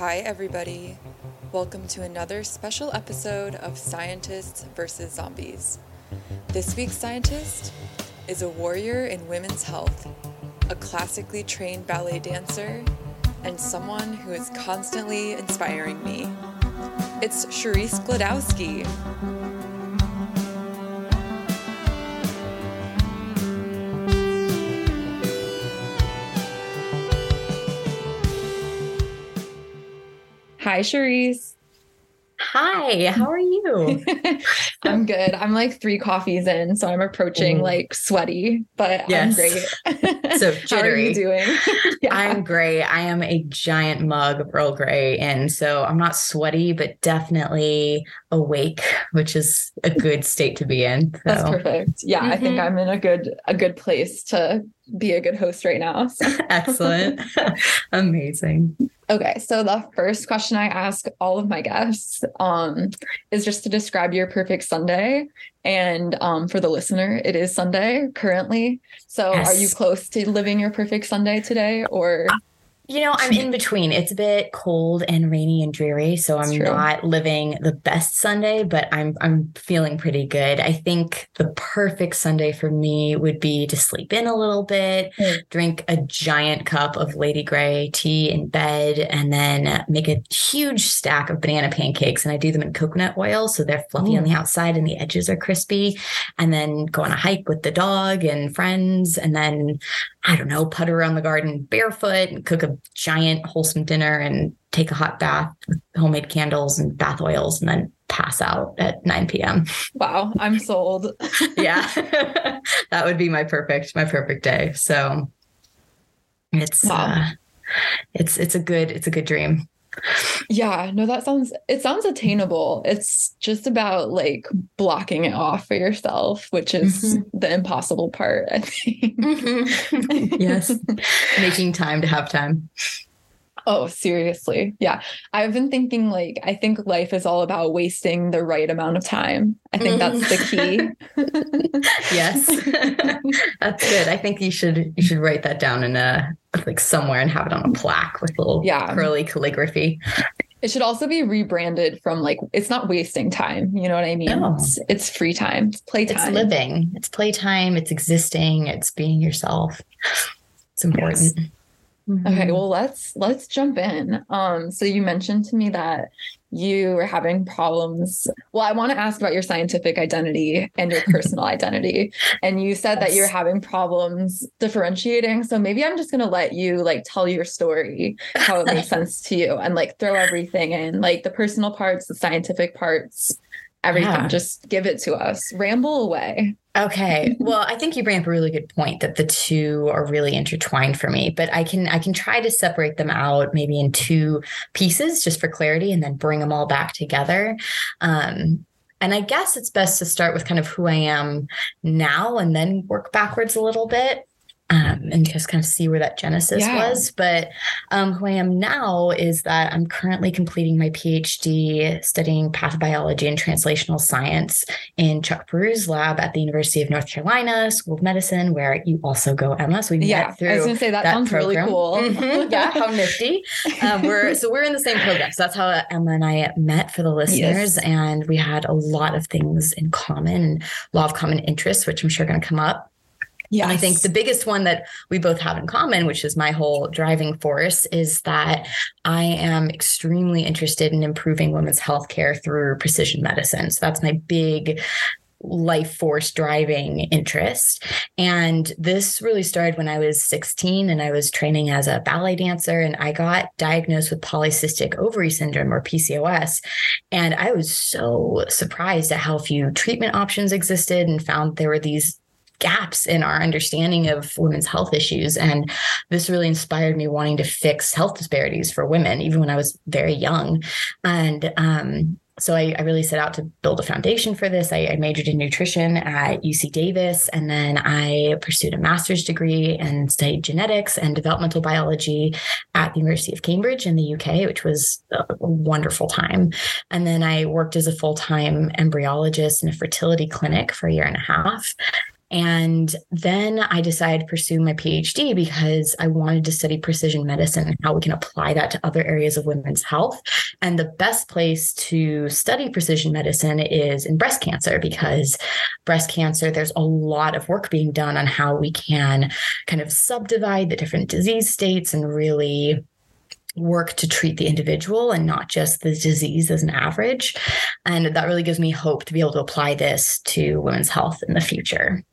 Hi, everybody. Welcome to another special episode of Scientists versus Zombies. This week's scientist is a warrior in women's health, a classically trained ballet dancer, and someone who is constantly inspiring me. It's Cherise Glodowski. Hi, Cherise. Hi, how are you? I'm good. I'm like three coffees in, so I'm approaching Ooh. like sweaty, but yes. I'm great. so jittery. how are you doing? yeah. I'm great. I am a giant mug of Earl Grey, and so I'm not sweaty, but definitely awake, which is a good state to be in. So. That's perfect. Yeah, mm-hmm. I think mm-hmm. I'm in a good a good place to be a good host right now. So. Excellent. Amazing. Okay, so the first question I ask all of my guests um, is just to describe your perfect Sunday. And um, for the listener, it is Sunday currently. So yes. are you close to living your perfect Sunday today or? You know, I'm in between. It's a bit cold and rainy and dreary, so I'm not living the best Sunday, but I'm I'm feeling pretty good. I think the perfect Sunday for me would be to sleep in a little bit, mm. drink a giant cup of Lady Grey tea in bed, and then make a huge stack of banana pancakes. And I do them in coconut oil, so they're fluffy Ooh. on the outside and the edges are crispy. And then go on a hike with the dog and friends, and then I don't know, putter around the garden barefoot and cook a giant wholesome dinner and take a hot bath with homemade candles and bath oils and then pass out at 9 p.m. Wow, I'm sold. yeah. that would be my perfect my perfect day. So it's wow. uh it's it's a good it's a good dream. Yeah, no, that sounds it sounds attainable. It's just about like blocking it off for yourself, which is mm-hmm. the impossible part, I think. Mm-hmm. yes. Making time to have time. Oh, seriously. Yeah. I've been thinking like I think life is all about wasting the right amount of time. I think that's the mm-hmm. key. yes. that's good. I think you should you should write that down in a like somewhere and have it on a plaque with little yeah. curly calligraphy. It should also be rebranded from like it's not wasting time. You know what I mean? No. It's, it's free time. It's playtime. It's living. It's playtime. It's existing. It's being yourself. It's important. Yes. Mm-hmm. Okay, well let's let's jump in. Um, so you mentioned to me that you were having problems. Well, I want to ask about your scientific identity and your personal identity. And you said yes. that you're having problems differentiating. So maybe I'm just gonna let you like tell your story, how it makes sense to you, and like throw everything in, like the personal parts, the scientific parts, everything. Yeah. Just give it to us. Ramble away. Okay. Well, I think you bring up a really good point that the two are really intertwined for me, but I can I can try to separate them out maybe in two pieces just for clarity and then bring them all back together. Um, and I guess it's best to start with kind of who I am now and then work backwards a little bit um, and just kind of see where that genesis yeah. was. But um, who I am now is that I'm currently completing my PhD studying pathobiology and translational science in Chuck Perou's lab at the University of North Carolina School of Medicine, where you also go, Emma. So we yeah, met through. I was going to say that, that sounds program. really cool. Mm-hmm. yeah, how nifty. Um, we're so we're in the same program. So that's how Emma and I met for the listeners, yes. and we had a lot of things in common, a lot of common interests, which I'm sure are going to come up. Yeah. I think the biggest one that we both have in common, which is my whole driving force, is that I am extremely interested in improving women's healthcare through precision medicine. So that's my big life force driving interest. And this really started when I was 16 and I was training as a ballet dancer and I got diagnosed with polycystic ovary syndrome or PCOS. And I was so surprised at how few treatment options existed and found there were these gaps in our understanding of women's health issues. And this really inspired me wanting to fix health disparities for women, even when I was very young. And um, so I, I, really set out to build a foundation for this. I, I, majored in nutrition at UC Davis, and then I pursued a master's degree and studied genetics and developmental biology at the University of Cambridge in the UK, which was a wonderful time. And then I worked as a full time embryologist in a fertility clinic for a year and a half. And then I decided to pursue my PhD because I wanted to study precision medicine and how we can apply that to other areas of women's health. And the best place to study precision medicine is in breast cancer because breast cancer, there's a lot of work being done on how we can kind of subdivide the different disease states and really work to treat the individual and not just the disease as an average. And that really gives me hope to be able to apply this to women's health in the future.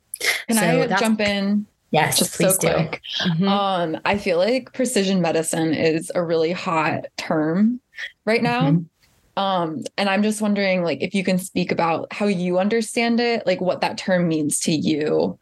Can so I jump in? Yes, just so quick. Mm-hmm. Um, I feel like precision medicine is a really hot term right now. Mm-hmm. Um, and I'm just wondering, like, if you can speak about how you understand it, like what that term means to you.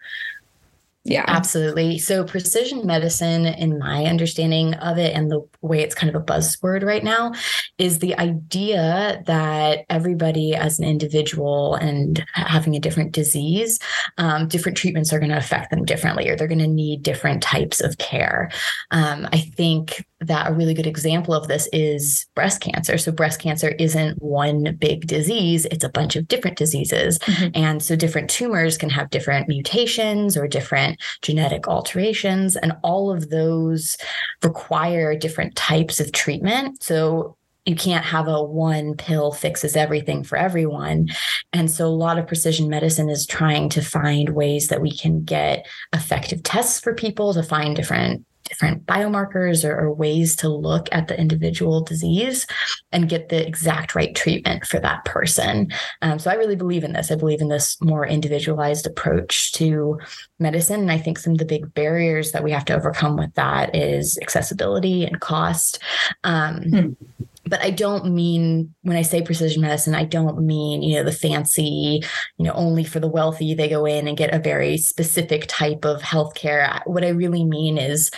Yeah, absolutely. So, precision medicine, in my understanding of it, and the way it's kind of a buzzword right now, is the idea that everybody, as an individual and having a different disease, um, different treatments are going to affect them differently, or they're going to need different types of care. Um, I think that a really good example of this is breast cancer. So, breast cancer isn't one big disease, it's a bunch of different diseases. Mm-hmm. And so, different tumors can have different mutations or different genetic alterations, and all of those require different types of treatment. So, you can't have a one pill fixes everything for everyone. And so a lot of precision medicine is trying to find ways that we can get effective tests for people to find different different biomarkers or, or, ways to look at the individual disease and get the exact right treatment for that person. Um, so I really believe in this. I believe in this more individualized approach to medicine. And I think some of the big barriers that we have to overcome with that is accessibility and cost. Um, hmm but I don't mean when I say precision medicine, I don't mean, you know, the fancy, you know, only for the wealthy, they go in and get a very specific type of healthcare. What I really mean is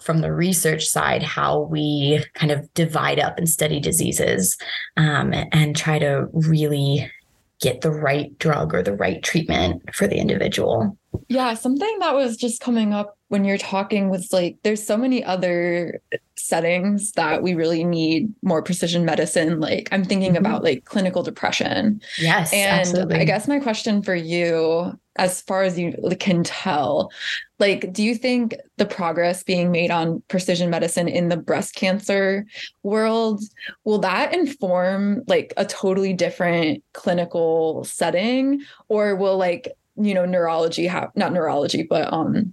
from the research side, how we kind of divide up and study diseases um, and try to really get the right drug or the right treatment for the individual. Yeah, something that was just coming up when you're talking was like there's so many other settings that we really need more precision medicine. Like I'm thinking mm-hmm. about like clinical depression. Yes. And absolutely. I guess my question for you, as far as you can tell, like, do you think the progress being made on precision medicine in the breast cancer world will that inform like a totally different clinical setting? Or will like you know neurology have not neurology but um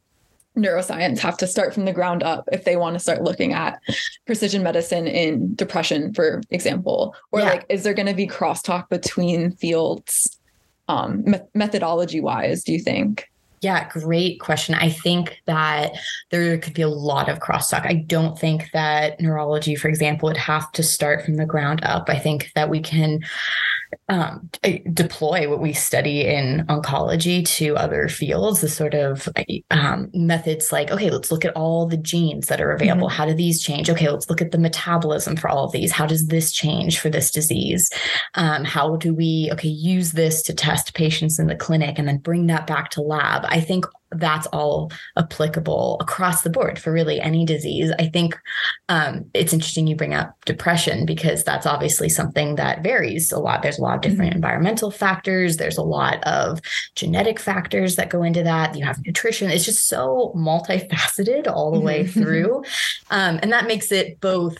neuroscience have to start from the ground up if they want to start looking at precision medicine in depression for example or yeah. like is there going to be crosstalk between fields um me- methodology wise do you think yeah, great question. I think that there could be a lot of crosstalk. I don't think that neurology, for example, would have to start from the ground up. I think that we can um, deploy what we study in oncology to other fields, the sort of um, methods like, okay, let's look at all the genes that are available. Mm-hmm. How do these change? Okay, let's look at the metabolism for all of these. How does this change for this disease? Um, how do we, okay, use this to test patients in the clinic and then bring that back to lab? I think that's all applicable across the board for really any disease. I think um, it's interesting you bring up depression because that's obviously something that varies a lot. There's a lot of different mm-hmm. environmental factors, there's a lot of genetic factors that go into that. You have nutrition. It's just so multifaceted all the way mm-hmm. through. Um, and that makes it both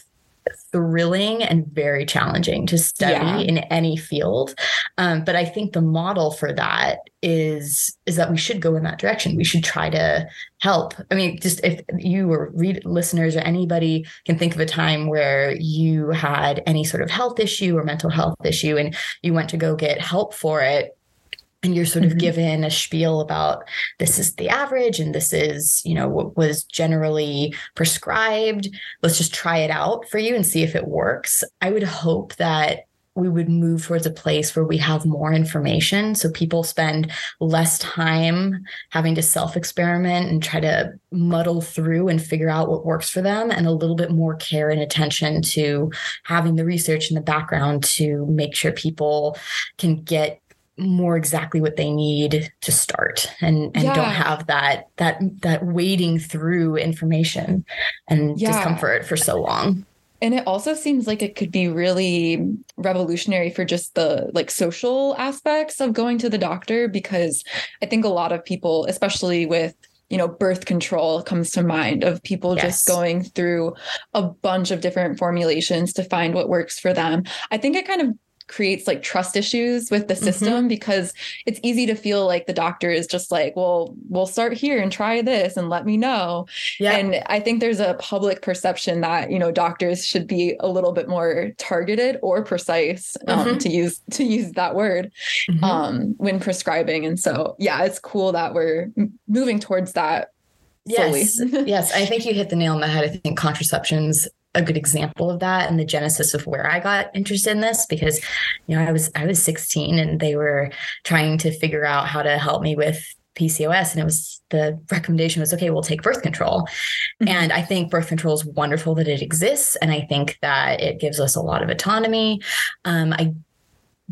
thrilling and very challenging to study yeah. in any field. Um, but I think the model for that is is that we should go in that direction. We should try to help. I mean, just if you or read listeners or anybody can think of a time where you had any sort of health issue or mental health issue and you went to go get help for it and you're sort of mm-hmm. given a spiel about this is the average and this is you know what was generally prescribed let's just try it out for you and see if it works i would hope that we would move towards a place where we have more information so people spend less time having to self experiment and try to muddle through and figure out what works for them and a little bit more care and attention to having the research in the background to make sure people can get more exactly what they need to start and and yeah. don't have that that that wading through information and yeah. discomfort for so long and it also seems like it could be really revolutionary for just the like social aspects of going to the doctor because I think a lot of people, especially with you know, birth control comes to mind of people yes. just going through a bunch of different formulations to find what works for them. I think it kind of creates like trust issues with the system mm-hmm. because it's easy to feel like the doctor is just like, well, we'll start here and try this and let me know. Yeah. And I think there's a public perception that, you know, doctors should be a little bit more targeted or precise um, mm-hmm. to use to use that word mm-hmm. um, when prescribing. And so, yeah, it's cool that we're moving towards that Yes. yes. I think you hit the nail on the head. I think contraception's a good example of that and the genesis of where I got interested in this because you know I was I was 16 and they were trying to figure out how to help me with PCOS and it was the recommendation was okay we'll take birth control mm-hmm. and I think birth control is wonderful that it exists and I think that it gives us a lot of autonomy um, I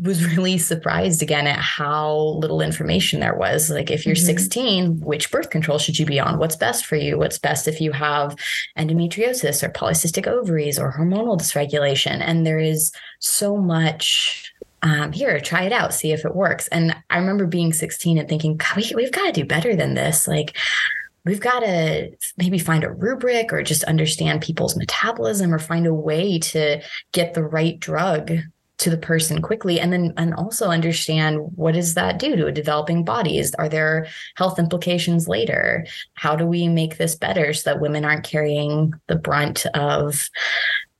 was really surprised again at how little information there was. Like, if you're mm-hmm. 16, which birth control should you be on? What's best for you? What's best if you have endometriosis or polycystic ovaries or hormonal dysregulation? And there is so much. Um, here, try it out, see if it works. And I remember being 16 and thinking, God, we, we've got to do better than this. Like, we've got to maybe find a rubric or just understand people's metabolism or find a way to get the right drug to the person quickly and then and also understand what does that do to a developing bodies are there health implications later how do we make this better so that women aren't carrying the brunt of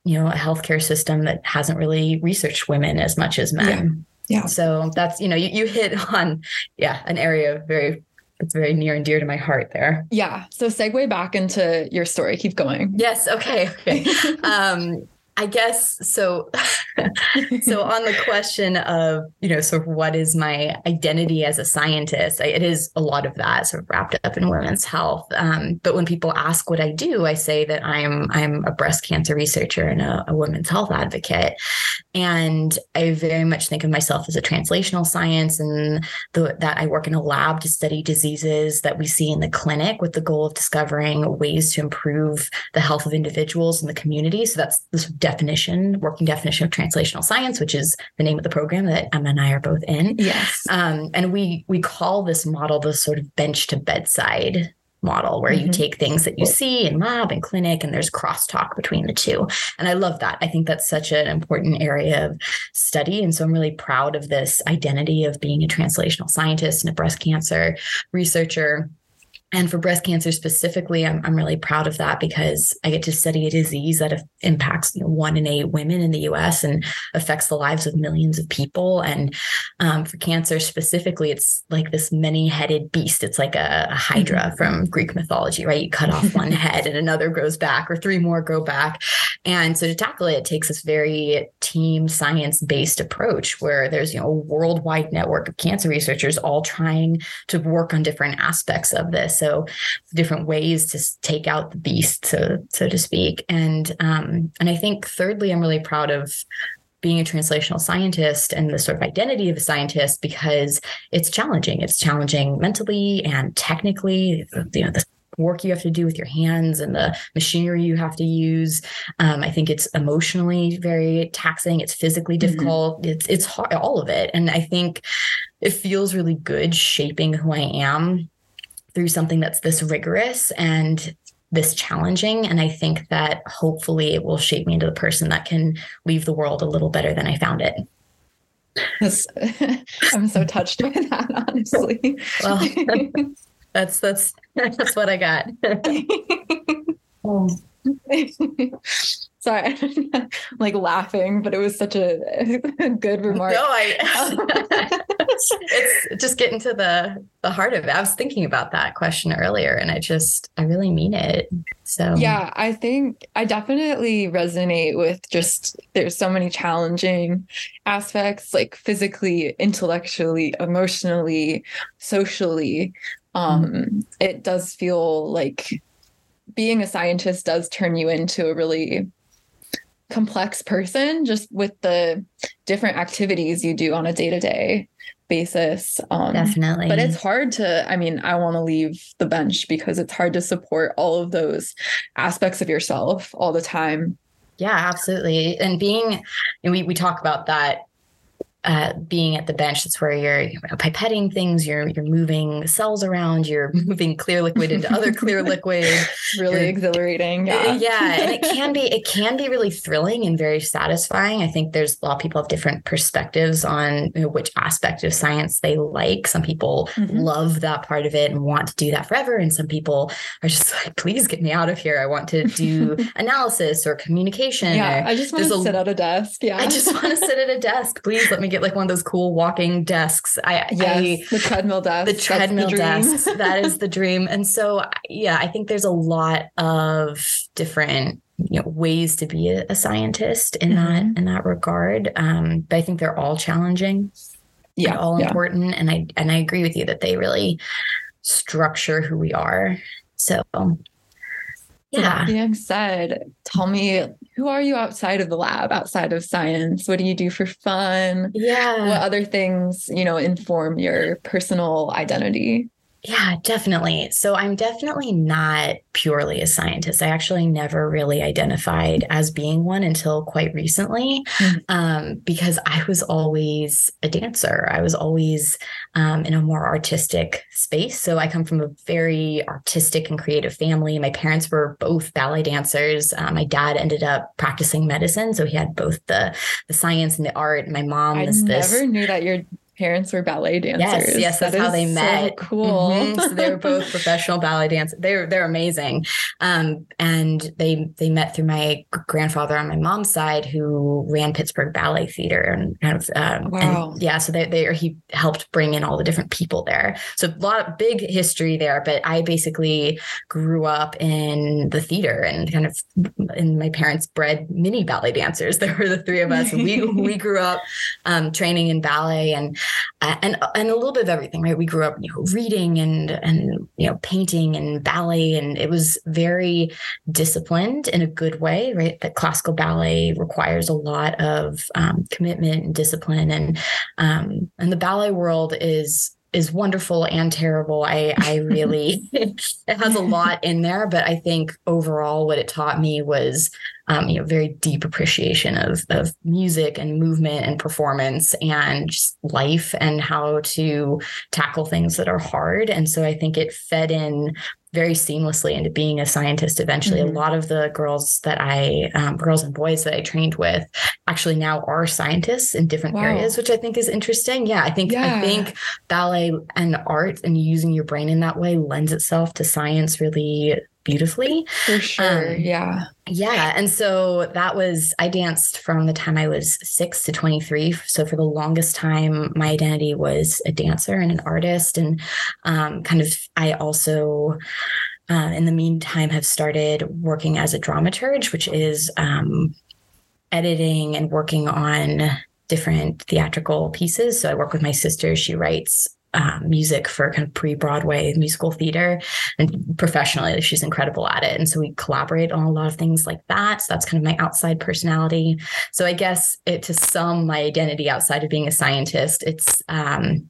you know a healthcare system that hasn't really researched women as much as men yeah, yeah. so that's you know you, you hit on yeah an area of very it's very near and dear to my heart there. Yeah. So segue back into your story. Keep going. Yes. Okay. Okay. um, I guess so. so on the question of you know sort of what is my identity as a scientist, I, it is a lot of that sort of wrapped up in women's health. Um, but when people ask what I do, I say that I'm I'm a breast cancer researcher and a, a women's health advocate, and I very much think of myself as a translational science and the, that I work in a lab to study diseases that we see in the clinic with the goal of discovering ways to improve the health of individuals in the community. So that's this definition, working definition of translational science, which is the name of the program that Emma and I are both in. Yes. Um, and we we call this model the sort of bench to bedside model where mm-hmm. you take things that you see in lab and clinic and there's crosstalk between the two. And I love that. I think that's such an important area of study. And so I'm really proud of this identity of being a translational scientist and a breast cancer researcher and for breast cancer specifically, I'm, I'm really proud of that because I get to study a disease that impacts you know, one in eight women in the US and affects the lives of millions of people. And um, for cancer specifically, it's like this many headed beast. It's like a, a hydra mm-hmm. from Greek mythology, right? You cut off one head and another grows back, or three more grow back. And so to tackle it, it takes this very team science based approach where there's you know a worldwide network of cancer researchers all trying to work on different aspects of this so different ways to take out the beast, so so to speak. And um, and I think thirdly, I'm really proud of being a translational scientist and the sort of identity of a scientist because it's challenging. It's challenging mentally and technically. You know, the work you have to do with your hands and the machinery you have to use. Um, I think it's emotionally very taxing. It's physically mm-hmm. difficult. Mm-hmm. It's it's hard, all of it. And I think it feels really good shaping who I am through something that's this rigorous and this challenging. And I think that hopefully it will shape me into the person that can leave the world a little better than I found it. That's, I'm so touched by that, honestly. Well, that's that's that's what I got. oh. Sorry, I'm like laughing, but it was such a, a good remark. No, I. it's just getting to the the heart of it. I was thinking about that question earlier, and I just I really mean it. So yeah, I think I definitely resonate with just there's so many challenging aspects, like physically, intellectually, emotionally, socially. Um, mm-hmm. It does feel like being a scientist does turn you into a really complex person just with the different activities you do on a day-to-day basis um, definitely but it's hard to i mean i want to leave the bench because it's hard to support all of those aspects of yourself all the time Yeah, absolutely. And being, and we, we talk about that uh, being at the bench, that's where you're, you're pipetting things, you're you're moving cells around, you're moving clear liquid into other clear liquid. really exhilarating. Yeah. Yeah. And it can be it can be really thrilling and very satisfying. I think there's a lot of people have different perspectives on you know, which aspect of science they like. Some people mm-hmm. love that part of it and want to do that forever. And some people are just like, please get me out of here. I want to do analysis or communication. Yeah. Or, I just want to sit at a desk. Yeah. I just want to sit at a desk. Please let me get like one of those cool walking desks. I, yes, I the treadmill desk. The treadmill the desks. that is the dream. And so, yeah, I think there's a lot of different you know ways to be a, scientist in mm-hmm. that in that regard. Um, but I think they're all challenging. Yeah, all yeah. important. And I and I agree with you that they really structure who we are. So yeah. that being said, tell me who are you outside of the lab, outside of science? What do you do for fun? Yeah. What other things, you know, inform your personal identity? Yeah, definitely. So I'm definitely not purely a scientist. I actually never really identified as being one until quite recently, mm-hmm. um, because I was always a dancer. I was always um, in a more artistic space. So I come from a very artistic and creative family. My parents were both ballet dancers. Um, my dad ended up practicing medicine, so he had both the the science and the art. My mom I is never knew that your parents were ballet dancers. Yes, yes, that's that how they met. So cool. Mm-hmm. So they were both professional ballet dancers. They're they're amazing. Um, and they they met through my grandfather on my mom's side, who ran Pittsburgh Ballet Theater and kind of um, wow. And yeah. So they they he helped bring in all the different people there. So a lot of big history there. But I basically grew up in the theater and kind of in my parents bred mini ballet dancers. There were the three of us, we we grew up um, training in ballet and and and a little bit of everything, right? We grew up, you know, reading and and you know, painting and ballet, and it was very disciplined in a good way, right? That classical ballet requires a lot of um, commitment and discipline, and um, and the ballet world is is wonderful and terrible. I I really it has a lot in there, but I think overall what it taught me was um, you know very deep appreciation of of music and movement and performance and life and how to tackle things that are hard. And so I think it fed in very seamlessly into being a scientist eventually mm-hmm. a lot of the girls that i um, girls and boys that i trained with actually now are scientists in different wow. areas which i think is interesting yeah i think yeah. i think ballet and art and using your brain in that way lends itself to science really beautifully. For sure. Um, yeah. Yeah. And so that was, I danced from the time I was six to 23. So for the longest time, my identity was a dancer and an artist. And um, kind of, I also, uh, in the meantime, have started working as a dramaturge, which is um, editing and working on different theatrical pieces. So I work with my sister. She writes um, music for kind of pre-Broadway musical theater, and professionally, she's incredible at it. And so we collaborate on a lot of things like that. So that's kind of my outside personality. So I guess it to sum my identity outside of being a scientist, it's um,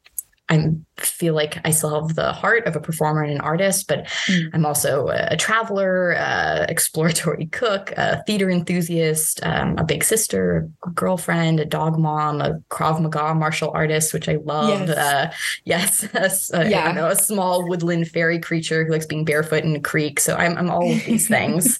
I feel like I still have the heart of a performer and an artist, but mm. I'm also a, traveler, a exploratory cook, a theater enthusiast, um, a big sister, a girlfriend, a dog mom, a Krav Maga martial artist, which I love. Yes, uh, yes a, yeah. know, a small woodland fairy creature who likes being barefoot in a creek. So I'm, I'm all of these things.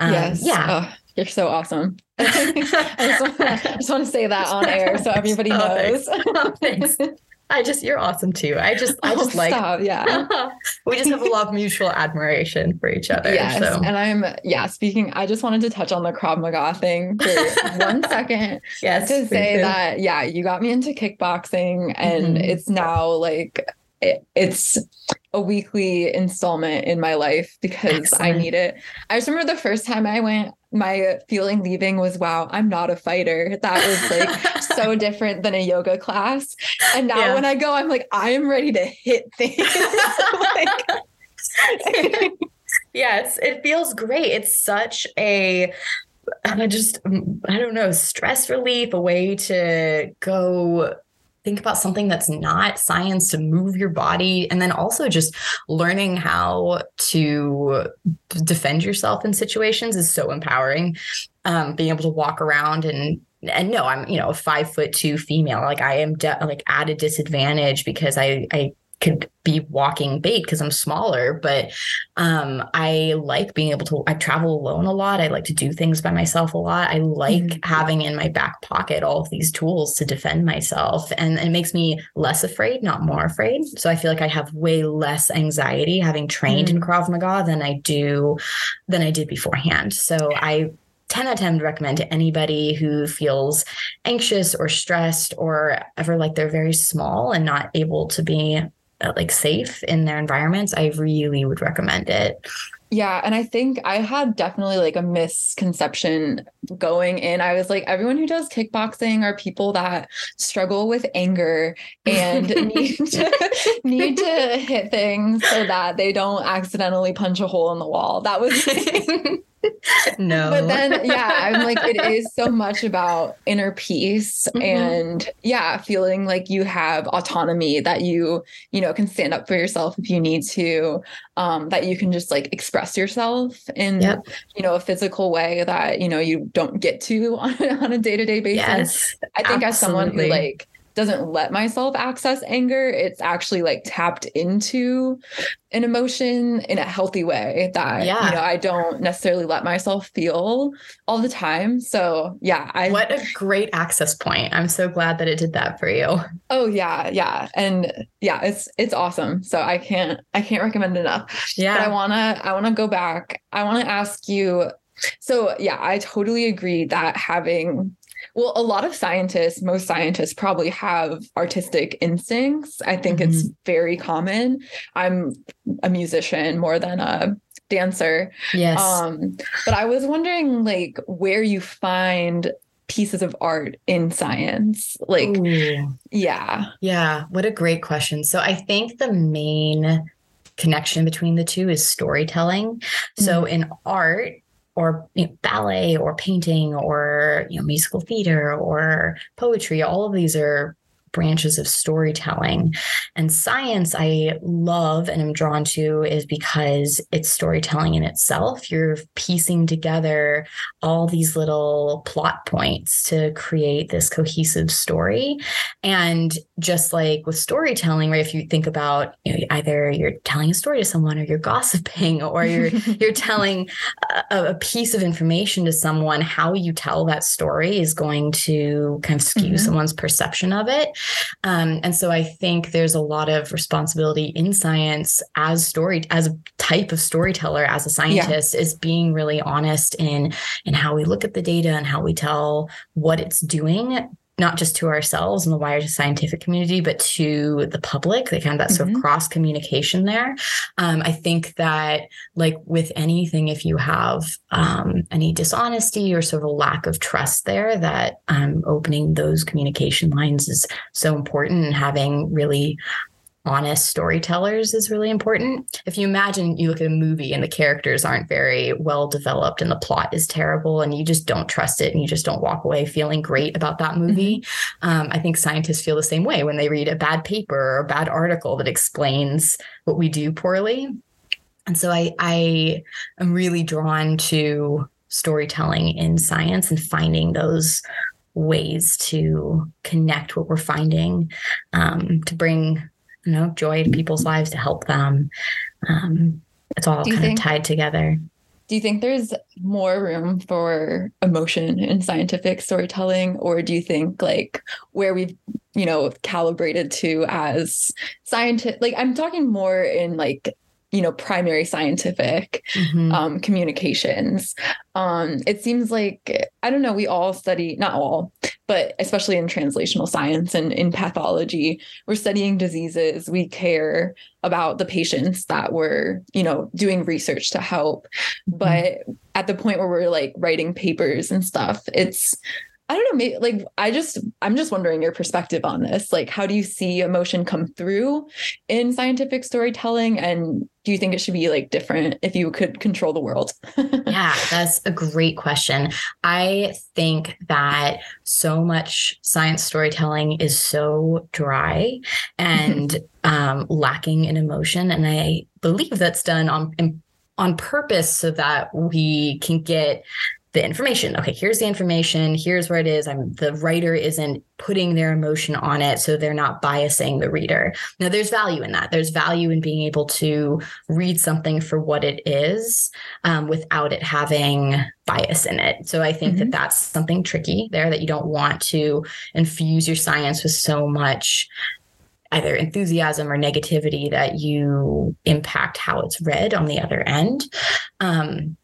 Um, yes. Yeah. Oh, you're so awesome. I just want to say that on air so everybody knows. Oh, thanks. Oh, thanks. I just you're awesome too. I just I just oh, like stop, yeah. we just have a lot of mutual admiration for each other. Yes, so. and I'm yeah. Speaking, I just wanted to touch on the Krav Maga thing for one second. Yes, to say that yeah, you got me into kickboxing, and mm-hmm. it's now like it, it's a weekly installment in my life because Excellent. I need it. I just remember the first time I went, my feeling leaving was, wow, I'm not a fighter. That was like so different than a yoga class. And now yeah. when I go, I'm like, I am ready to hit things. like, yes, it feels great. It's such a I just mm, I don't know stress relief, a way to go think about something that's not science to move your body and then also just learning how to defend yourself in situations is so empowering. Um, being able to walk around and and no i'm you know a five foot two female like i am de- like at a disadvantage because i i could be walking bait because I'm smaller, but um, I like being able to. I travel alone a lot. I like to do things by myself a lot. I like mm-hmm. having in my back pocket all of these tools to defend myself, and it makes me less afraid, not more afraid. So I feel like I have way less anxiety having trained mm-hmm. in Krav Maga than I do than I did beforehand. So I 10 out of 10 would recommend to anybody who feels anxious or stressed or ever like they're very small and not able to be Uh, like safe in their environments, I really would recommend it. Yeah. And I think I had definitely like a misconception going in. I was like, everyone who does kickboxing are people that struggle with anger and need to need to hit things so that they don't accidentally punch a hole in the wall. That was no. But then, yeah, I'm like, it is so much about inner peace mm-hmm. and, yeah, feeling like you have autonomy that you, you know, can stand up for yourself if you need to, um, that you can just like express yourself in, yep. you know, a physical way that, you know, you don't get to on, on a day to day basis. Yes, I think absolutely. as someone who like, doesn't let myself access anger. It's actually like tapped into an emotion in a healthy way that yeah. you know I don't necessarily let myself feel all the time. So yeah, I What a great access point. I'm so glad that it did that for you. Oh yeah, yeah. And yeah, it's it's awesome. So I can't I can't recommend enough. Yeah. But I wanna I wanna go back. I wanna ask you so yeah, I totally agree that having well, a lot of scientists, most scientists probably have artistic instincts. I think mm-hmm. it's very common. I'm a musician more than a dancer. Yes. Um, but I was wondering like where you find pieces of art in science. Like Ooh. yeah. Yeah, what a great question. So I think the main connection between the two is storytelling. Mm-hmm. So in art, or you know, ballet or painting or you know musical theater or poetry all of these are branches of storytelling. And science, I love and am drawn to is because it's storytelling in itself. You're piecing together all these little plot points to create this cohesive story. And just like with storytelling, right? If you think about you know, either you're telling a story to someone or you're gossiping or you're you're telling a, a, piece of information to someone, how you tell that story is going to kind of skew mm-hmm. someone's perception of it. Um, and so I think there's a lot of responsibility in science as story as a type of storyteller, as a scientist, yeah. is being really honest in in how we look at the data and how we tell what it's doing not just to ourselves and the wider scientific community, but to the public, they kind of that sort mm-hmm. of cross communication there. Um, I think that, like with anything, if you have um, any dishonesty or sort of a lack of trust there, that um, opening those communication lines is so important and having really honest storytellers is really important. If you imagine you look at a movie and the characters aren't very well developed and the plot is terrible and you just don't trust it and you just don't walk away feeling great about that movie, mm-hmm. um, I think scientists feel the same way when they read a bad paper or a bad article that explains what we do poorly. And so I, I am really drawn to storytelling in science and finding those ways to connect what we're finding um, to bring you know, joy to people's lives to help them. Um, it's all kind think, of tied together. Do you think there's more room for emotion in scientific storytelling, or do you think like where we've you know calibrated to as scientists? Like I'm talking more in like you know primary scientific mm-hmm. um, communications um, it seems like i don't know we all study not all but especially in translational science and in pathology we're studying diseases we care about the patients that we're you know doing research to help mm-hmm. but at the point where we're like writing papers and stuff it's I don't know, maybe like I just I'm just wondering your perspective on this. Like how do you see emotion come through in scientific storytelling and do you think it should be like different if you could control the world? yeah, that's a great question. I think that so much science storytelling is so dry and um, lacking in emotion and I believe that's done on on purpose so that we can get the information. Okay, here's the information. Here's where it is. I'm the writer isn't putting their emotion on it, so they're not biasing the reader. Now, there's value in that. There's value in being able to read something for what it is um, without it having bias in it. So I think mm-hmm. that that's something tricky there that you don't want to infuse your science with so much either enthusiasm or negativity that you impact how it's read on the other end. Um,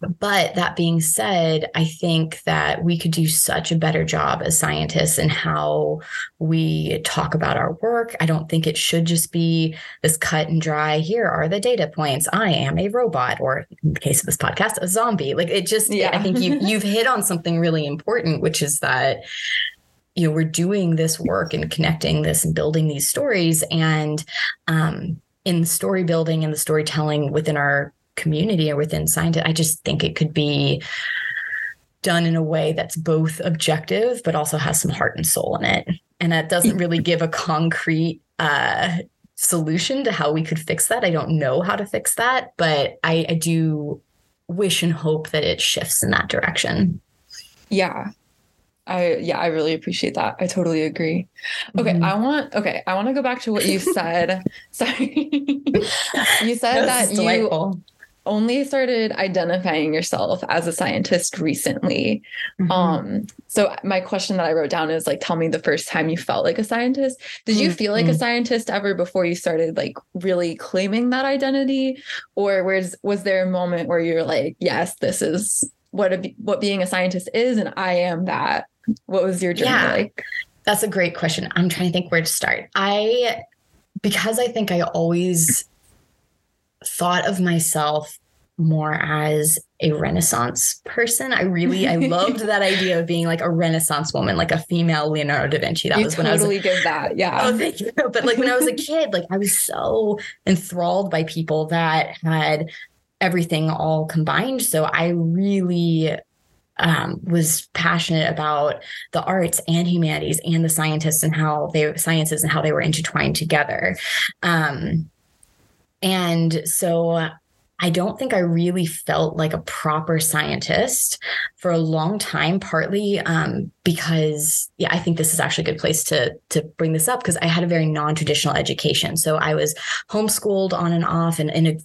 but that being said, I think that we could do such a better job as scientists in how we talk about our work. I don't think it should just be this cut and dry. Here are the data points. I am a robot, or in the case of this podcast, a zombie. Like it just, yeah. I think you you've hit on something really important, which is that you know we're doing this work and connecting this and building these stories and um, in the story building and the storytelling within our community or within science, I just think it could be done in a way that's both objective but also has some heart and soul in it. And that doesn't really give a concrete uh, solution to how we could fix that. I don't know how to fix that, but I, I do wish and hope that it shifts in that direction. Yeah. I yeah, I really appreciate that. I totally agree. Okay, mm-hmm. I want okay, I want to go back to what you said. Sorry. you said that delightful. you only started identifying yourself as a scientist recently. Mm-hmm. Um, so my question that I wrote down is like, tell me the first time you felt like a scientist. Did you mm-hmm. feel like a mm-hmm. scientist ever before you started like really claiming that identity, or was was there a moment where you're like, yes, this is what a, what being a scientist is, and I am that. What was your journey yeah, like? That's a great question. I'm trying to think where to start. I because I think I always thought of myself more as a renaissance person. I really i loved that idea of being like a renaissance woman like a female leonardo da vinci. That you was totally when i was give that yeah. Oh thank you. But like when i was a kid like i was so enthralled by people that had everything all combined. So i really um, was passionate about the arts and humanities and the scientists and how they sciences and how they were intertwined together. Um, and so I don't think I really felt like a proper scientist for a long time, partly um, because yeah, I think this is actually a good place to to bring this up because I had a very non-traditional education. So I was homeschooled on and off and in a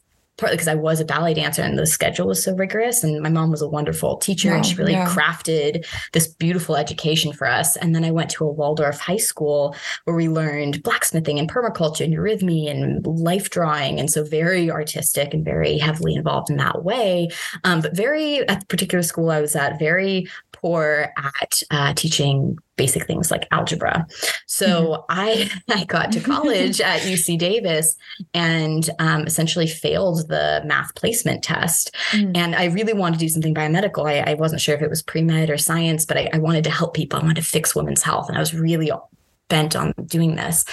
partly because I was a ballet dancer and the schedule was so rigorous. And my mom was a wonderful teacher wow, and she really yeah. crafted this beautiful education for us. And then I went to a Waldorf high school where we learned blacksmithing and permaculture and eurythmy and life drawing. And so very artistic and very heavily involved in that way. Um, but very, at the particular school I was at, very poor at uh, teaching basic things like algebra. So mm-hmm. I I got to college at UC Davis and um, essentially failed the math placement test. Mm-hmm. And I really wanted to do something biomedical. I, I wasn't sure if it was pre med or science, but I, I wanted to help people. I wanted to fix women's health, and I was really bent on doing this.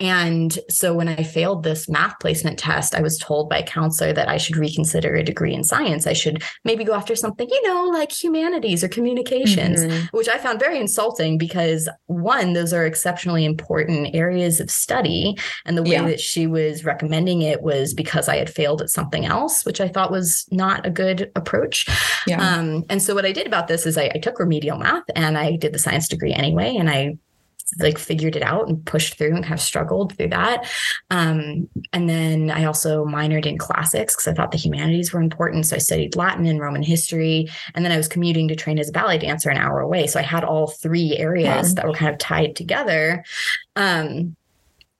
And so when I failed this math placement test, I was told by a counselor that I should reconsider a degree in science. I should maybe go after something, you know, like humanities or communications, mm-hmm. which I found very insulting because one, those are exceptionally important areas of study. And the way yeah. that she was recommending it was because I had failed at something else, which I thought was not a good approach. Yeah. Um, and so what I did about this is I, I took remedial math and I did the science degree anyway. And I like figured it out and pushed through and kind of struggled through that. Um, and then I also minored in classics because I thought the humanities were important. So I studied Latin and Roman history. And then I was commuting to train as a ballet dancer an hour away. So I had all three areas wow. that were kind of tied together. Um,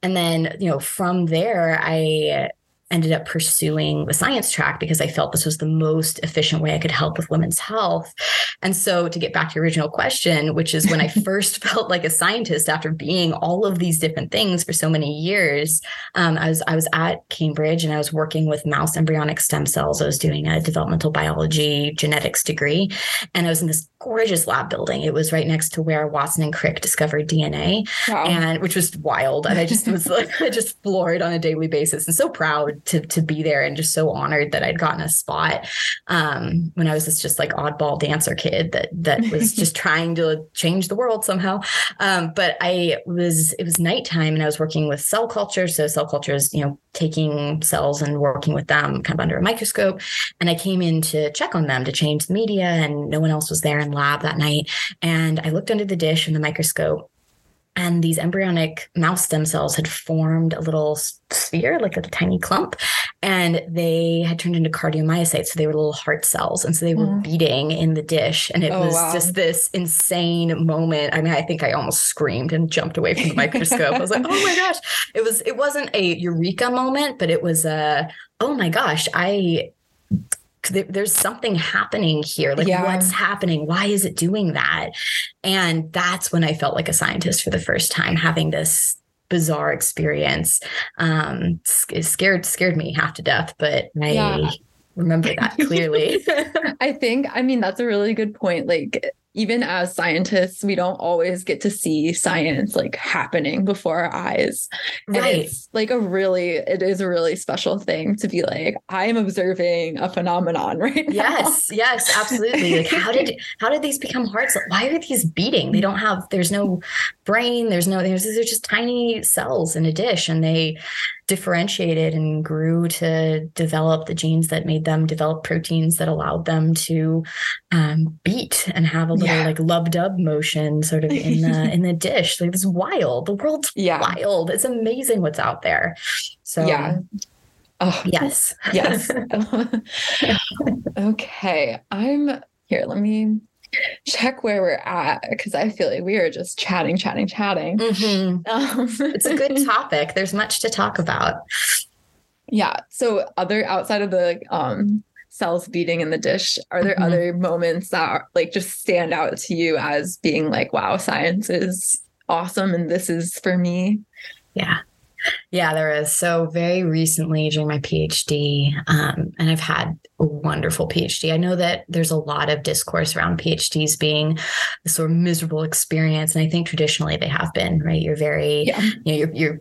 and then, you know, from there, I ended up pursuing the science track because I felt this was the most efficient way I could help with women's health. And so, to get back to your original question, which is when I first felt like a scientist after being all of these different things for so many years, um, I was I was at Cambridge and I was working with mouse embryonic stem cells. I was doing a developmental biology genetics degree, and I was in this gorgeous lab building. It was right next to where Watson and Crick discovered DNA, wow. and which was wild. And I just was like, just floored on a daily basis, and so proud to to be there, and just so honored that I'd gotten a spot um, when I was this just like oddball dancer kid that that was just trying to change the world somehow. Um, but I was it was nighttime, and I was working with cell culture. So cell culture is you know taking cells and working with them kind of under a microscope. And I came in to check on them to change the media, and no one else was there in lab that night. And I looked under the dish in the microscope and these embryonic mouse stem cells had formed a little sphere, like a tiny clump, and they had turned into cardiomyocytes. So they were little heart cells. And so they were mm. beating in the dish. And it oh, was wow. just this insane moment. I mean, I think I almost screamed and jumped away from the microscope. I was like, oh my gosh. It was, it wasn't a eureka moment, but it was a, oh my gosh, I there's something happening here. Like, yeah. what's happening? Why is it doing that? And that's when I felt like a scientist for the first time, having this bizarre experience. Um, scared scared me half to death, but I yeah. remember that clearly. I think, I mean, that's a really good point. Like, even as scientists, we don't always get to see science like happening before our eyes. Right. And it's like a really, it is a really special thing to be like, I am observing a phenomenon right now. Yes, yes, absolutely. Like how did how did these become hearts? Why are these beating? They don't have, there's no brain, there's no, there's they're just tiny cells in a dish and they differentiated and grew to develop the genes that made them develop proteins that allowed them to um, beat and have a little yeah. like lub dub motion sort of in the in the dish. Like it's wild. The world's yeah. wild. It's amazing what's out there. So yeah. Oh yes. Yes. okay. I'm here. Let me check where we're at because I feel like we are just chatting, chatting, chatting. Mm-hmm. Um, it's a good topic. There's much to talk about. Yeah. So, other outside of the um, cells beating in the dish, are there mm-hmm. other moments that are, like just stand out to you as being like, wow, science is awesome and this is for me? Yeah. Yeah, there is. So, very recently during my PhD, um, and I've had a wonderful PhD. I know that there's a lot of discourse around PhDs being a sort of miserable experience, and I think traditionally they have been. Right? You're very, yeah. you know, you're, you're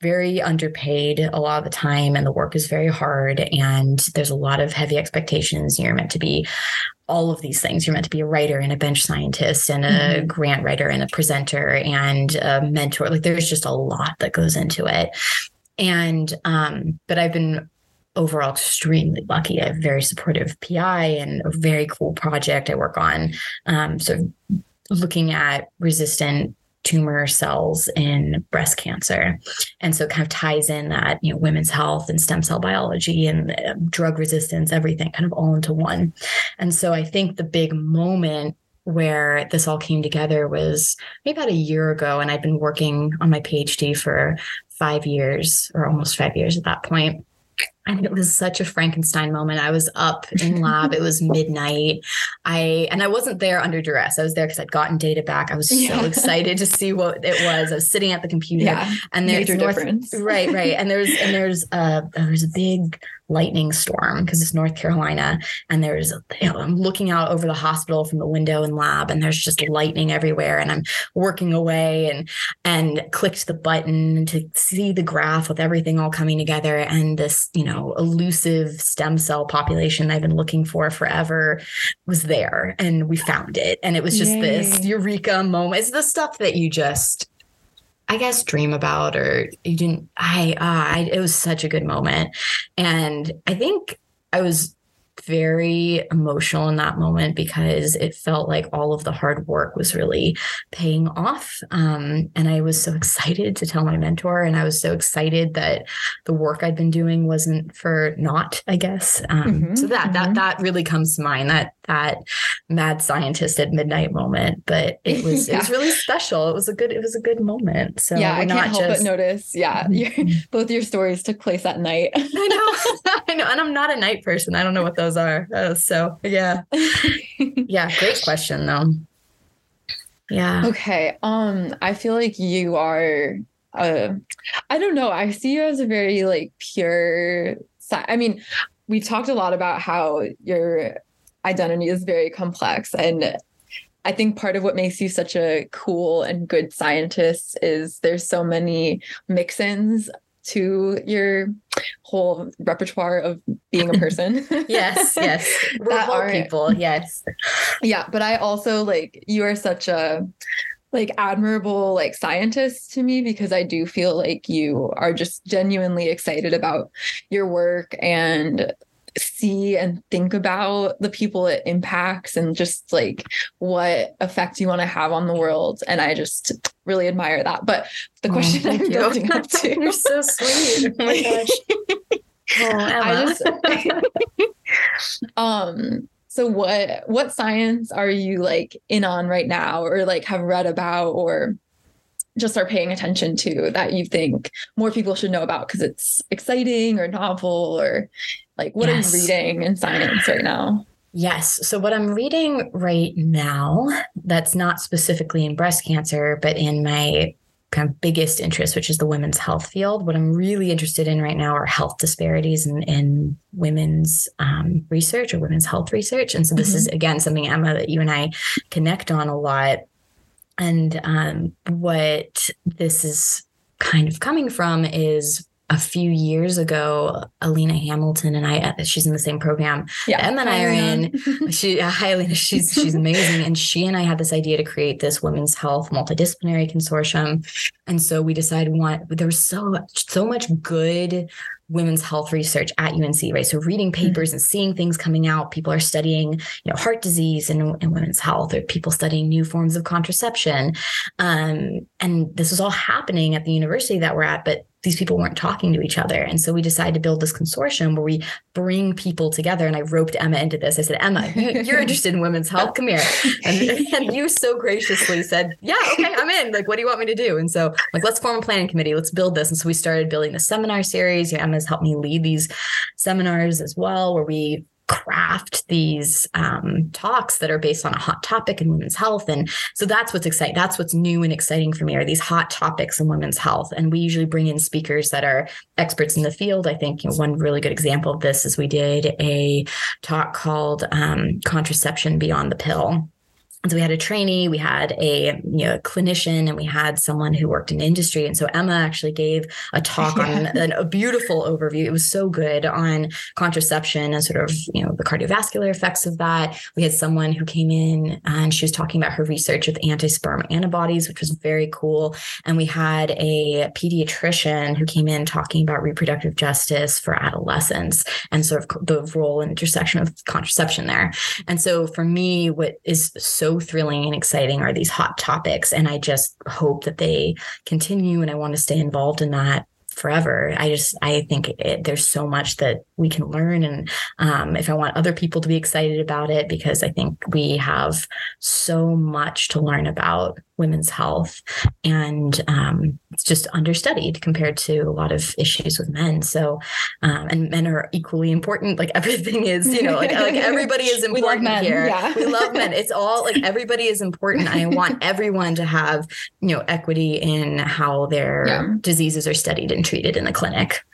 very underpaid a lot of the time and the work is very hard and there's a lot of heavy expectations you're meant to be all of these things you're meant to be a writer and a bench scientist and a mm-hmm. grant writer and a presenter and a mentor like there's just a lot that goes into it and um but i've been overall extremely lucky. I have a very supportive PI and a very cool project I work on. Um, so looking at resistant tumor cells in breast cancer. And so it kind of ties in that, you know, women's health and stem cell biology and uh, drug resistance, everything kind of all into one. And so I think the big moment where this all came together was maybe about a year ago. And I've been working on my PhD for five years or almost five years at that point and it was such a Frankenstein moment. I was up in lab. it was midnight. I and I wasn't there under duress. I was there because I'd gotten data back. I was yeah. so excited to see what it was. I was sitting at the computer. Yeah, and there's Major North, difference. right, right. And there's and there's uh there's a big lightning storm because it's North Carolina. And there's, you know, I'm looking out over the hospital from the window and lab, and there's just lightning everywhere. And I'm working away and and clicked the button to see the graph with everything all coming together. And this, you know, elusive stem cell population I've been looking for forever was there. And we found it. And it was just Yay. this eureka moment. It's the stuff that you just I guess dream about or you didn't I uh, I it was such a good moment. And I think I was very emotional in that moment because it felt like all of the hard work was really paying off. Um, and I was so excited to tell my mentor, and I was so excited that the work I'd been doing wasn't for naught, I guess. Um, mm-hmm, so that mm-hmm. that that really comes to mind. That that mad scientist at midnight moment, but it was yeah. it was really special. It was a good it was a good moment. So yeah, I can't help just... but notice. Yeah, your, both your stories took place at night. I know, I know, and I'm not a night person. I don't know what those are. Uh, so yeah, yeah, great question though. Yeah. Okay. Um, I feel like you are. Uh, I don't know. I see you as a very like pure. I mean, we've talked a lot about how your identity is very complex and I think part of what makes you such a cool and good scientist is there's so many mix-ins to your whole repertoire of being a person. yes, yes. We're whole people. Yes. Yeah, but I also like you are such a like admirable like scientist to me because I do feel like you are just genuinely excited about your work and see and think about the people it impacts and just like what effect you want to have on the world. And I just really admire that. But the question oh, I'm you. building up to. You're so sweet. Oh my gosh. Oh, Emma. Just, um so what what science are you like in on right now or like have read about or just are paying attention to that you think more people should know about because it's exciting or novel or like what yes. are you reading in science right now? Yes. So, what I'm reading right now, that's not specifically in breast cancer, but in my kind of biggest interest, which is the women's health field. What I'm really interested in right now are health disparities in, in women's um, research or women's health research. And so, this mm-hmm. is again something, Emma, that you and I connect on a lot and um, what this is kind of coming from is a few years ago, Alina Hamilton and I, uh, she's in the same program yeah. Emma and I are in. She, uh, hi, Alina, she's, she's amazing. And she and I had this idea to create this women's health multidisciplinary consortium. And so we decided want, there was so, so much good women's health research at UNC, right? So reading mm-hmm. papers mm-hmm. and seeing things coming out. People are studying, you know, heart disease and, and women's health, or people studying new forms of contraception. Um, and this was all happening at the university that we're at, but these people weren't talking to each other. And so we decided to build this consortium where we bring people together. And I roped Emma into this. I said, Emma, you're interested in women's health. Come here. And, and you so graciously said, Yeah, okay, I'm in. Like, what do you want me to do? And so, like, let's form a planning committee. Let's build this. And so we started building the seminar series. You know, Emma's helped me lead these seminars as well, where we craft these um, talks that are based on a hot topic in women's health. And so that's what's exciting. That's what's new and exciting for me are these hot topics in women's health. And we usually bring in speakers that are experts in the field. I think you know, one really good example of this is we did a talk called um, Contraception Beyond the Pill so we had a trainee, we had a you know clinician, and we had someone who worked in industry. And so Emma actually gave a talk on an, a beautiful overview. It was so good on contraception and sort of you know the cardiovascular effects of that. We had someone who came in and she was talking about her research with anti-sperm antibodies, which was very cool. And we had a pediatrician who came in talking about reproductive justice for adolescents and sort of the role and intersection of contraception there. And so for me, what is so thrilling and exciting are these hot topics. And I just hope that they continue and I want to stay involved in that forever. I just I think it, there's so much that we can learn, and um, if I want other people to be excited about it, because I think we have so much to learn about women's health, and um, it's just understudied compared to a lot of issues with men. So, um, and men are equally important. Like everything is, you know, like, like everybody is important here. Yeah. We love men. It's all like everybody is important. I want everyone to have you know equity in how their yeah. diseases are studied and treated in the clinic.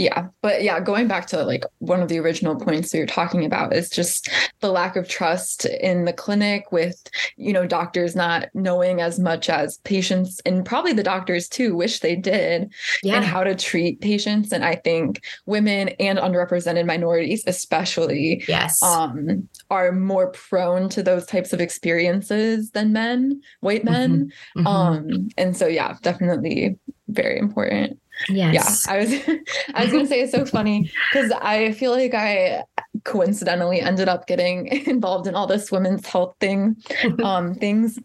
Yeah. But yeah, going back to like one of the original points that you're talking about is just the lack of trust in the clinic with, you know, doctors not knowing as much as patients and probably the doctors too wish they did yeah. and how to treat patients. And I think women and underrepresented minorities, especially, yes, um, are more prone to those types of experiences than men, white men. Mm-hmm. Mm-hmm. Um, and so yeah, definitely very important. Yes. Yeah. I was I was gonna say it's so funny because I feel like I coincidentally ended up getting involved in all this women's health thing um things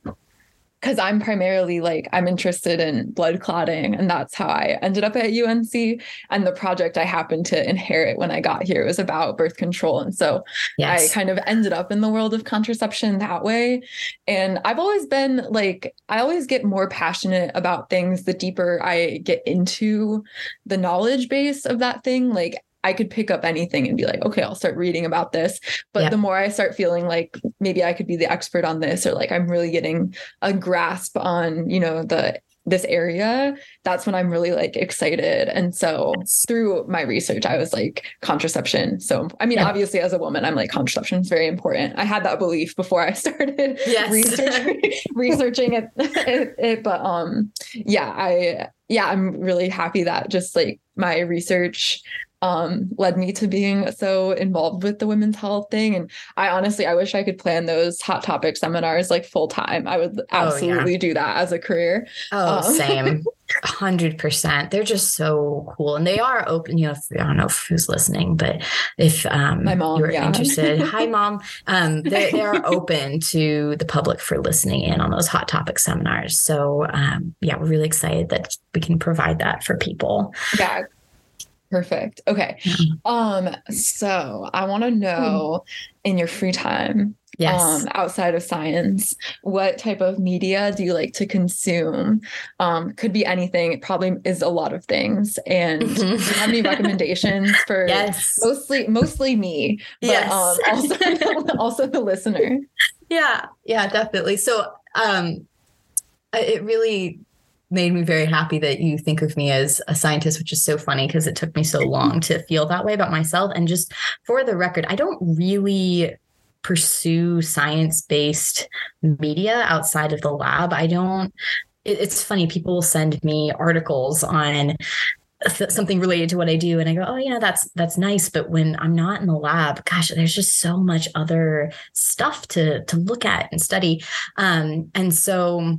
because I'm primarily like I'm interested in blood clotting, and that's how I ended up at UNC. And the project I happened to inherit when I got here was about birth control, and so yes. I kind of ended up in the world of contraception that way. And I've always been like I always get more passionate about things the deeper I get into the knowledge base of that thing. Like I could pick up anything and be like, okay, I'll start reading about this. But yeah. the more I start feeling like maybe I could be the expert on this, or like I'm really getting a grasp on, you know, the this area, that's when I'm really like excited. And so through my research, I was like, contraception. So, I mean, yeah. obviously, as a woman, I'm like, contraception is very important. I had that belief before I started yes. research, researching it, it, it. But um, yeah, I, yeah, I'm really happy that just like my research um, led me to being so involved with the women's health thing. And I honestly, I wish I could plan those hot topic seminars like full time. I would absolutely oh, yeah. do that as a career. Oh, um, same. hundred percent. They're just so cool, and they are open. You know, if, I don't know who's listening, but if um, my mom, you're yeah. interested, hi mom. Um, they they are open to the public for listening in on those hot topic seminars. So um, yeah, we're really excited that we can provide that for people. Yeah, Perfect. Okay. Um, so I want to know in your free time, yes. um, outside of science, what type of media do you like to consume? Um, could be anything. It probably is a lot of things. And mm-hmm. do you have any recommendations for yes. mostly mostly me, but yes. um also also the listener? Yeah, yeah, definitely. So um it really made me very happy that you think of me as a scientist, which is so funny because it took me so long to feel that way about myself. And just for the record, I don't really pursue science based media outside of the lab. I don't, it, it's funny, people will send me articles on something related to what I do and I go oh yeah that's that's nice but when I'm not in the lab gosh there's just so much other stuff to to look at and study um and so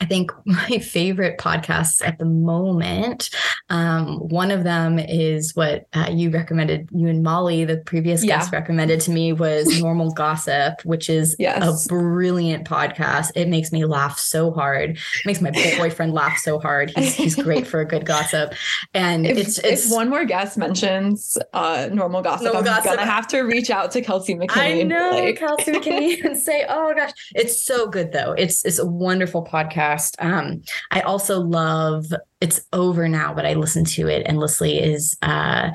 I think my favorite podcasts at the moment, um, one of them is what uh, you recommended, you and Molly, the previous yeah. guest recommended to me was Normal Gossip, which is yes. a brilliant podcast. It makes me laugh so hard. It makes my boyfriend laugh so hard. He's, he's great for a good gossip. And if, it's, it's if one more guest mentions uh, Normal Gossip, normal I'm gossip. gonna have to reach out to Kelsey McKinney. I know like... Kelsey McKinney and say, oh gosh, it's so good though. It's, it's a wonderful podcast podcast. Um, I also love it's over now, but I listen to it endlessly. Is uh,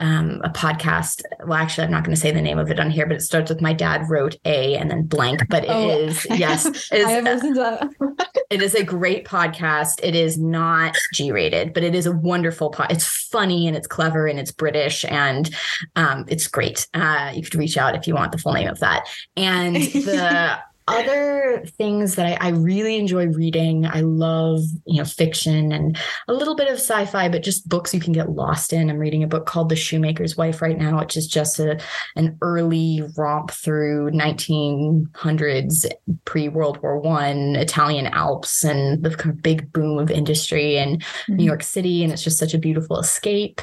um, a podcast. Well, actually, I'm not going to say the name of it on here, but it starts with "My dad wrote a" and then blank. But it oh, is yes, is, I have listened to that. it is a great podcast. It is not G-rated, but it is a wonderful. pod. it's funny and it's clever and it's British and um, it's great. Uh, you could reach out if you want the full name of that. And the other things that I, I, really enjoy reading, I love, you know, fiction and a little bit of sci-fi, but just books you can get lost in. I'm reading a book called The Shoemaker's Wife right now, which is just a an early romp through 1900s pre-World War One Italian Alps and the kind of big boom of industry in mm-hmm. New York City, and it's just such a beautiful escape.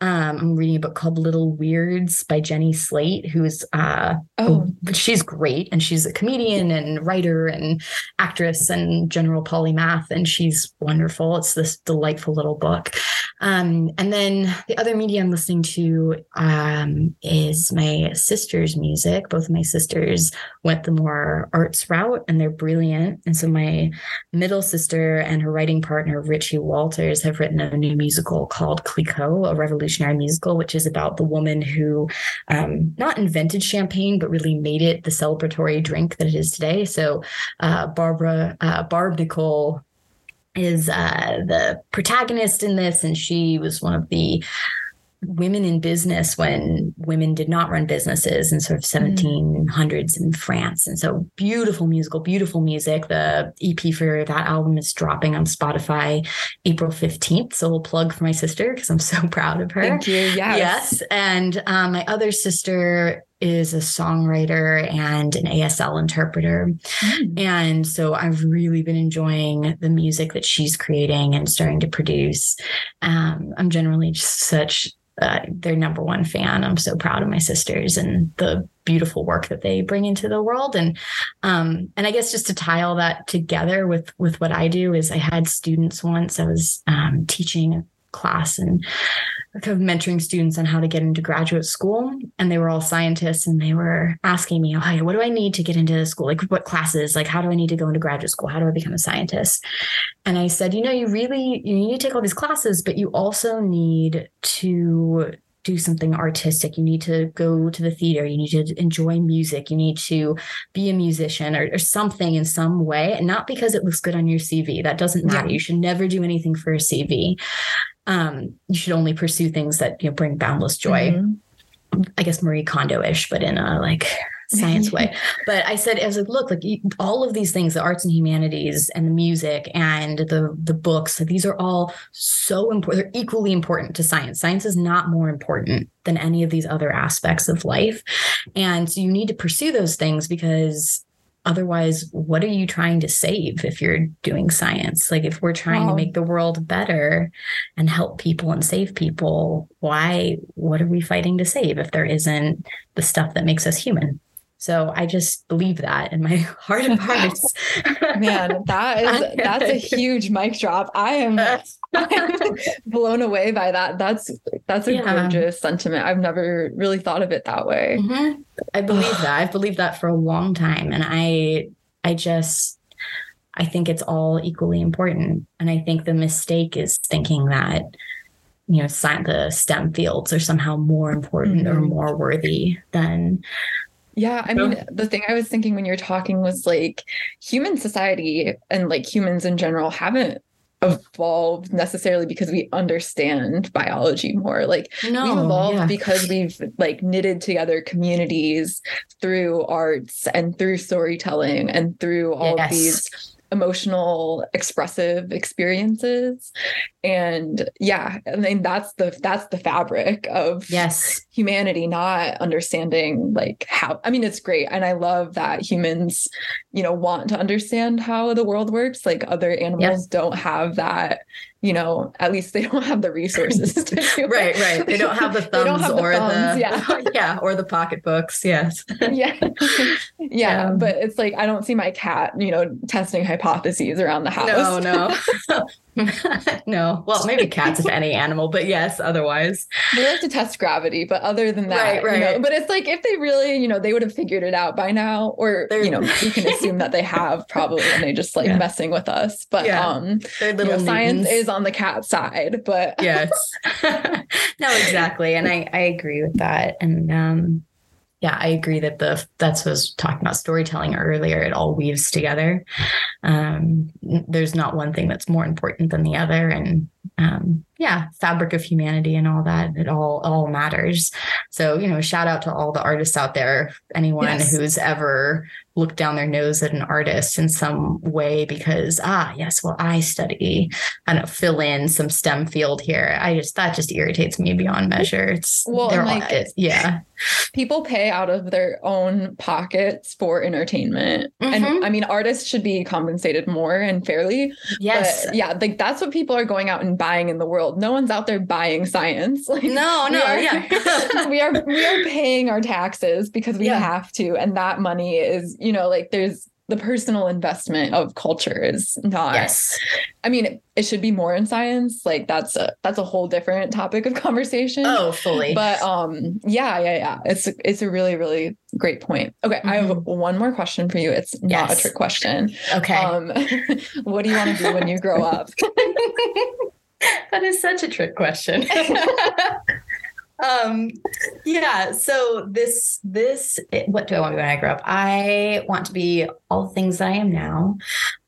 Um, I'm reading a book called Little Weirds by Jenny Slate, who is uh, oh, she's great and she's a comedian and writer and actress and general polymath, and she's wonderful. It's this delightful little book. Um, and then the other media I'm listening to um, is my sister's music. Both of my sisters went the more arts route, and they're brilliant. And so my middle sister and her writing partner Richie Walters have written a new musical called Clicquot, a revolutionary musical, which is about the woman who um, not invented champagne but really made it the celebratory drink that it is today. So uh, Barbara uh, Barbe-Nicole is uh, the protagonist in this, and she was one of the women in business when women did not run businesses in sort of 1700s mm. in France. And so beautiful musical, beautiful music. The EP for that album is dropping on Spotify April 15th. So we'll plug for my sister because I'm so proud of her. Thank you. Yes. Yes. And um, my other sister is a songwriter and an ASL interpreter. Mm. And so I've really been enjoying the music that she's creating and starting to produce. Um, I'm generally just such uh, their number one fan. I'm so proud of my sisters and the beautiful work that they bring into the world. And um, and I guess just to tie all that together with with what I do is I had students once. I was um, teaching class and of mentoring students on how to get into graduate school. And they were all scientists and they were asking me oh what do i need to get into school? Like what classes? Like how do i need to go into graduate school? How do i become a scientist? And i said you know you really you need to take all these classes but you also need to do something artistic. You need to go to the theater. You need to enjoy music. You need to be a musician or, or something in some way. And not because it looks good on your CV. That doesn't matter. Yeah. You should never do anything for a CV um, you should only pursue things that you know bring boundless joy. Mm-hmm. I guess Marie Kondo-ish, but in a like science way. But I said, I was like, look, like all of these things, the arts and humanities and the music and the the books, like, these are all so important. They're equally important to science. Science is not more important than any of these other aspects of life. And so you need to pursue those things because otherwise what are you trying to save if you're doing science like if we're trying wow. to make the world better and help people and save people why what are we fighting to save if there isn't the stuff that makes us human so I just believe that in my heart of hearts. Man, that is that's a huge mic drop. I am I'm blown away by that. That's that's a yeah. gorgeous sentiment. I've never really thought of it that way. Mm-hmm. I believe that. I've believed that for a long time. And I I just I think it's all equally important. And I think the mistake is thinking that you know, the STEM fields are somehow more important mm-hmm. or more worthy than yeah, I mean, the thing I was thinking when you're talking was like human society and like humans in general haven't evolved necessarily because we understand biology more. Like no, we've evolved yeah. because we've like knitted together communities through arts and through storytelling and through all yes. of these emotional expressive experiences. And yeah i mean that's the that's the fabric of yes. humanity not understanding like how i mean it's great. And i love that humans you know want to understand how the world works. Like other animals don't have that you know, at least they don't have the resources to do right, it. right. They don't have the thumbs have or the, thumbs, the yeah. yeah, or the pocketbooks. Yes. yeah. yeah. Yeah. But it's like I don't see my cat, you know, testing hypotheses around the house. No, no. no. Well, maybe cats, if any animal, but yes, otherwise. They like to test gravity, but other than that, right, right. You know, but it's like if they really, you know, they would have figured it out by now, or They're, you know, you can assume that they have probably and they just like yeah. messing with us. But yeah. um They're little you know, science is on the cat side, but yes. no, exactly. And I, I agree with that. And um yeah, I agree that the that's what I was talking about storytelling earlier. It all weaves together. Um, there's not one thing that's more important than the other, and um, yeah, fabric of humanity and all that. It all all matters. So you know, shout out to all the artists out there. Anyone yes. who's ever looked down their nose at an artist in some way because ah yes well i study i don't fill in some stem field here i just that just irritates me beyond measure it's well like it, yeah people pay out of their own pockets for entertainment mm-hmm. and i mean artists should be compensated more and fairly yes yeah like that's what people are going out and buying in the world. No one's out there buying science. Like no no are, yeah. we are we are paying our taxes because we yeah. have to and that money is you know, like there's the personal investment of culture is not yes. I mean it, it, should be more in science. Like that's a that's a whole different topic of conversation. Oh fully. But um yeah yeah yeah. It's it's a really really great point. Okay mm-hmm. i have mm-hmm. one more question for you. It's not a trick question. Okay. Um what do you want to do when you grow up that is such a trick question. Um yeah so this this what do i want to be when i grow up? I want to be all the things that i am now.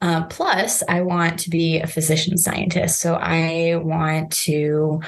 Uh, plus i want to be a physician scientist. So i want to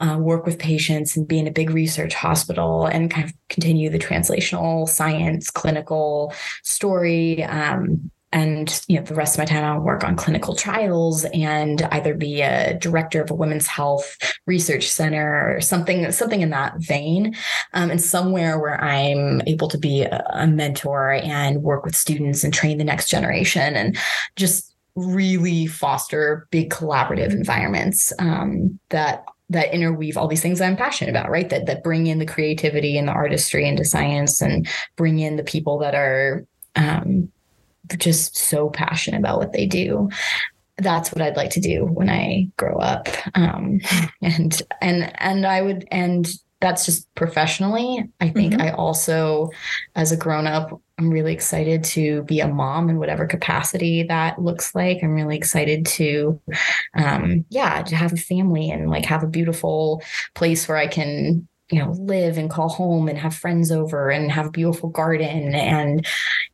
uh, work with patients and be in a big research hospital and kind of continue the translational science clinical story. Um, and you know the rest of my time i'll work on clinical trials and either be a director of a women's health research center or something something in that vein um, and somewhere where i'm able to be a, a mentor and work with students and train the next generation and just really foster big collaborative environments um, that that interweave all these things I'm passionate about, right? That that bring in the creativity and the artistry into science and bring in the people that are um, just so passionate about what they do. That's what I'd like to do when I grow up. Um, and and and I would and that's just professionally. I think mm-hmm. I also, as a grown up, I'm really excited to be a mom in whatever capacity that looks like. I'm really excited to, um, yeah, to have a family and like have a beautiful place where I can, you know, live and call home and have friends over and have a beautiful garden and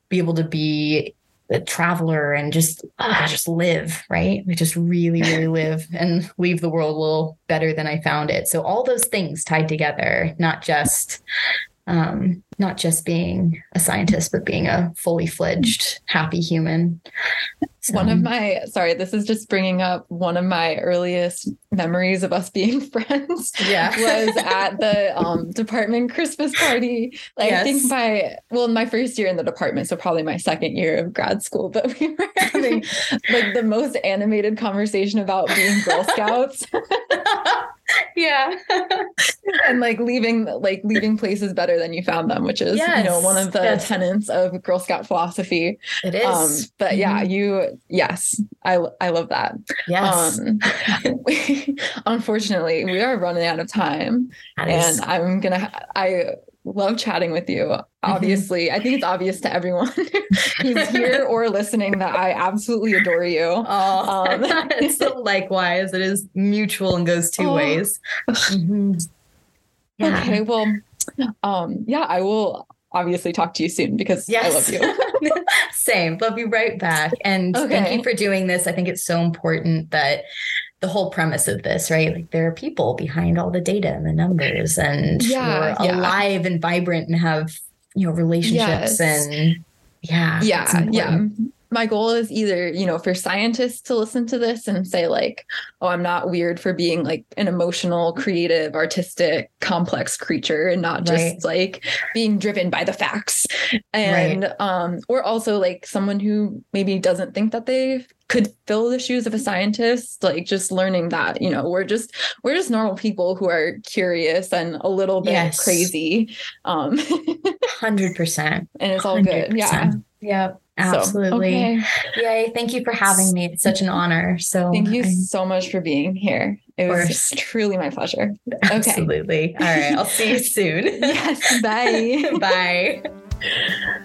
be able to be a traveler and just uh, just live right we just really really live and leave the world a little better than i found it so all those things tied together not just um, not just being a scientist, but being a fully fledged, happy human. So. One of my, sorry, this is just bringing up one of my earliest memories of us being friends. Yeah. was at the um, department Christmas party. Like, yes. I think my, well, my first year in the department, so probably my second year of grad school, but we were having like the most animated conversation about being Girl Scouts. Yeah. And like leaving like leaving places better than you found them which is yes, you know one of the yes. tenets of girl scout philosophy. It is. um, but mm-hmm. yeah you yes i i love that. Yes. Um, we, unfortunately we are running out of time. And i'm gonna i love chatting with you. Mm-hmm. Obviously, mm-hmm. I think it's obvious to everyone who's here or listening that I absolutely adore you. Oh, um, it's likewise. It is mutual and goes two oh. ways. Mm-hmm. Yeah. Okay, well, um, yeah, I will obviously talk to you soon because yes. I love you. Same. Love you right back. And okay. thank you for doing this. I think it's so important that the whole premise of this, right? Like there are people behind all the data and the numbers, and yeah, we're yeah. alive and vibrant and have you know relationships yes. and yeah, yeah, yeah my goal is either, you know, for scientists to listen to this and say, like, oh, I'm not weird for being like an emotional, creative, artistic, complex creature and not just right. like being driven by the facts. And right. um, or also like someone who maybe doesn't think that they could fill the shoes of a scientist, like just learning that, you know, we're just we're just normal people who are curious and a little bit yes. crazy. Um hundred percent. And it's all 100%. good. Yeah. Yep. Absolutely. So, okay. Yay. Thank you for having me. It's such an honor. So thank you I'm, so much for being here. It was truly my pleasure. Okay. Absolutely. All right. I'll see you soon. yes. Bye. bye.